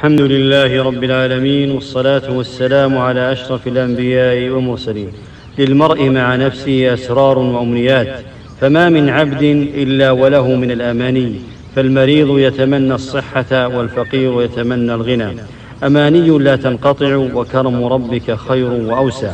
الحمد لله رب العالمين والصلاة والسلام على أشرف الأنبياء والمرسلين. للمرء مع نفسه أسرار وأمنيات فما من عبد إلا وله من الأماني فالمريض يتمنى الصحة والفقير يتمنى الغنى. أماني لا تنقطع وكرم ربك خير وأوسع.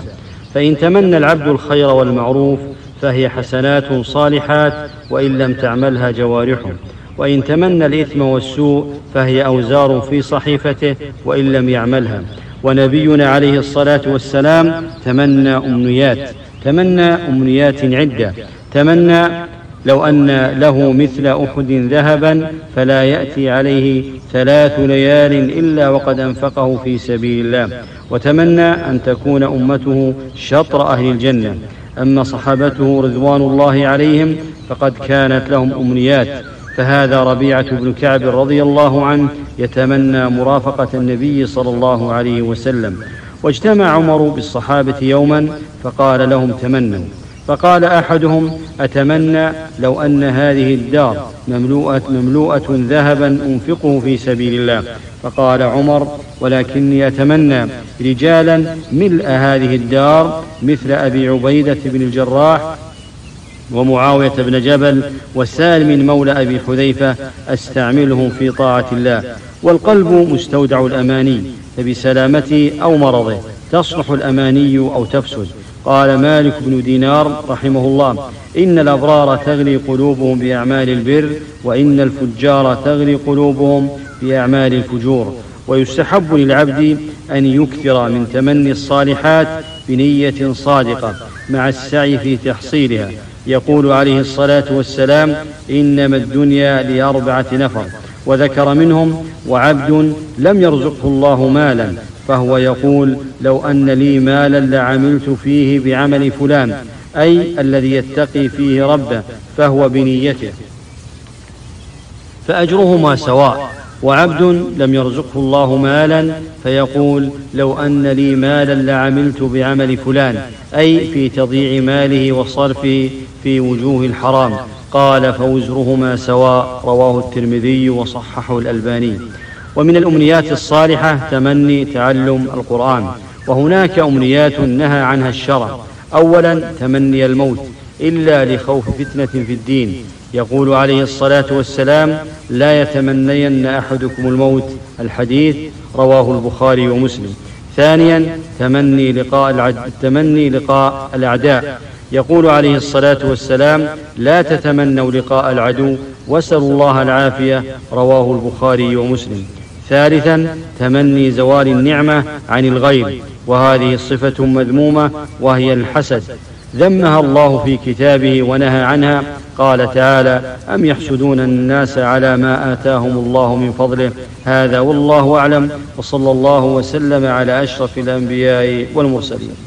فإن تمنى العبد الخير والمعروف فهي حسنات صالحات وإن لم تعملها جوارحه. وإن تمنى الإثم والسوء فهي أوزار في صحيفته وإن لم يعملها. ونبينا عليه الصلاة والسلام تمنى أمنيات تمنى أمنيات عدة تمنى لو أن له مثل أحد ذهبا فلا يأتي عليه ثلاث ليال إلا وقد أنفقه في سبيل الله. وتمنى أن تكون أمته شطر أهل الجنة. أما صحابته رضوان الله عليهم فقد كانت لهم أمنيات. فهذا ربيعة بن كعب رضي الله عنه يتمنى مرافقة النبي صلى الله عليه وسلم. واجتمع عمر بالصحابة يوما فقال لهم تمنوا. فقال أحدهم أتمنى لو أن هذه الدار مملوءة, مملوءة ذهبا أنفقه في سبيل الله. فقال عمر ولكني أتمنى رجالا ملء هذه الدار مثل أبي عبيدة بن الجراح ومعاوية بن جبل وسالم مولى أبي حذيفة أستعملهم في طاعة الله. والقلب مستودع الأماني فبسلامته أو مرضه تصلح الأماني أو تفسد. قال مالك بن دينار رحمه الله إن الأبرار تغلي قلوبهم بأعمال البر وإن الفجار تغلي قلوبهم بأعمال الفجور. ويستحب للعبد أن يكثر من تمني الصالحات بنية صادقة مع السعي في تحصيلها. يقول عليه الصلاة والسلام إنما الدنيا لأربعة نفر وذكر منهم وعبد لم يرزقه الله مالا فهو يقول لو أن لي مالا لعملت فيه بعمل فلان أي الذي يتقي فيه ربه فهو بنيته. فأجرهما سواء. وعبد لم يرزقه الله مالا فيقول لو أن لي مالا لعملت بعمل فلان أي في تضييع ماله وصرفه في وجوه الحرام. قال فوزرهما سواء رواه الترمذي وصححه الألباني. ومن الأمنيات الصالحة تمني تعلم القرآن. وهناك أمنيات نهى عنها الشرع. أولا تمني الموت. إلا لخوف فتنة في الدين. يقول عليه الصلاة والسلام لا يتمنين أحدكم الموت. الحديث رواه البخاري ومسلم. ثانيا تمني لقاء العد... تمني لقاء الأعداء. يقول عليه الصلاة والسلام لا تتمنوا لقاء العدو واسألوا الله العافية. رواه البخاري ومسلم. ثالثا تمني زوال النعمة عن الغير وهذه صفة مذمومة وهي الحسد. ذمها الله في كتابه ونهى عنها. قال تعالى أم يحسدون الناس على ما آتاهم الله من فضله؟ هذا والله أعلم. وصلى الله وسلم على أشرف الأنبياء والمرسلين.